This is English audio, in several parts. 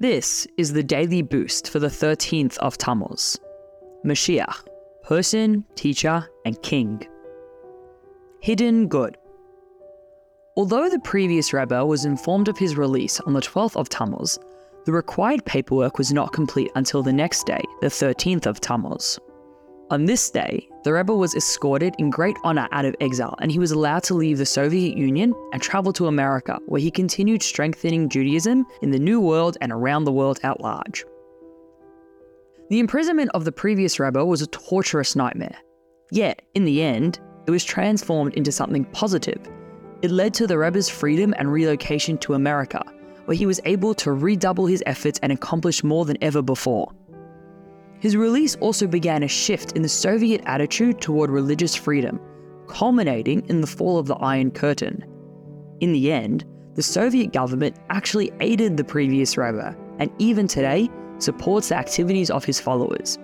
This is the daily boost for the 13th of Tammuz. Mashiach, person, teacher, and king. Hidden good. Although the previous Rebbe was informed of his release on the 12th of Tammuz, the required paperwork was not complete until the next day, the 13th of Tammuz. On this day, the Rebbe was escorted in great honor out of exile and he was allowed to leave the Soviet Union and travel to America, where he continued strengthening Judaism in the New World and around the world at large. The imprisonment of the previous Rebbe was a torturous nightmare. Yet, in the end, it was transformed into something positive. It led to the Rebbe's freedom and relocation to America, where he was able to redouble his efforts and accomplish more than ever before. His release also began a shift in the Soviet attitude toward religious freedom, culminating in the fall of the Iron Curtain. In the end, the Soviet government actually aided the previous Rebbe, and even today supports the activities of his followers.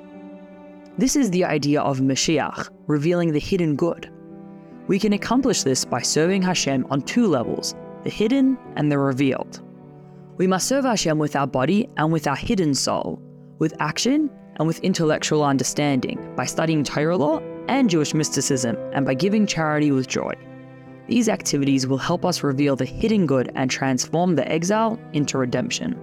This is the idea of Mashiach, revealing the hidden good. We can accomplish this by serving Hashem on two levels the hidden and the revealed. We must serve Hashem with our body and with our hidden soul, with action and with intellectual understanding, by studying Torah law and Jewish mysticism, and by giving charity with joy. These activities will help us reveal the hidden good and transform the exile into redemption.